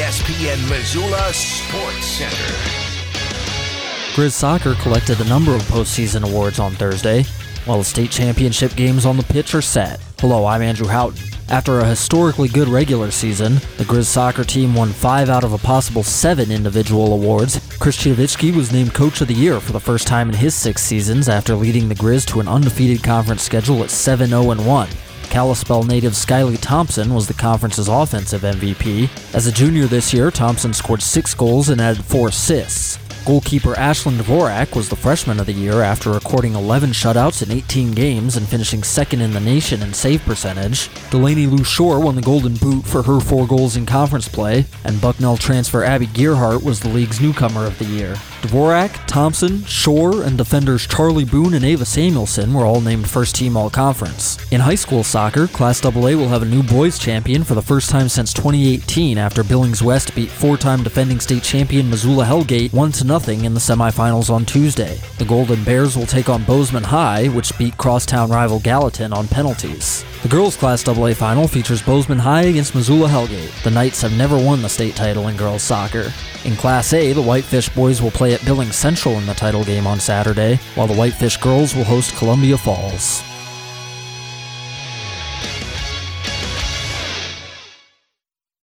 ESPN Missoula Sports Center. Grizz Soccer collected a number of postseason awards on Thursday, while the state championship games on the pitch are set. Hello, I'm Andrew Houghton. After a historically good regular season, the Grizz soccer team won five out of a possible seven individual awards. Chris Citowicki was named Coach of the Year for the first time in his six seasons after leading the Grizz to an undefeated conference schedule at 7 0 1. Kalispell native Skyly Thompson was the conference's offensive MVP. As a junior this year, Thompson scored six goals and added four assists. Goalkeeper Ashlyn Dvorak was the freshman of the year after recording 11 shutouts in 18 games and finishing second in the nation in save percentage. Delaney Lou Shore won the Golden Boot for her four goals in conference play, and Bucknell transfer Abby Gearhart was the league's newcomer of the year. Dvorak, Thompson, Shore, and defenders Charlie Boone and Ava Samuelson were all named first team all conference. In high school soccer, Class AA will have a new boys champion for the first time since 2018 after Billings West beat four time defending state champion Missoula Hellgate 1 0 in the semifinals on Tuesday. The Golden Bears will take on Bozeman High, which beat crosstown rival Gallatin on penalties. The girls' Class AA final features Bozeman High against Missoula Hellgate. The Knights have never won the state title in girls soccer. In Class A, the Whitefish boys will play at Billings Central in the title game on Saturday, while the Whitefish girls will host Columbia Falls.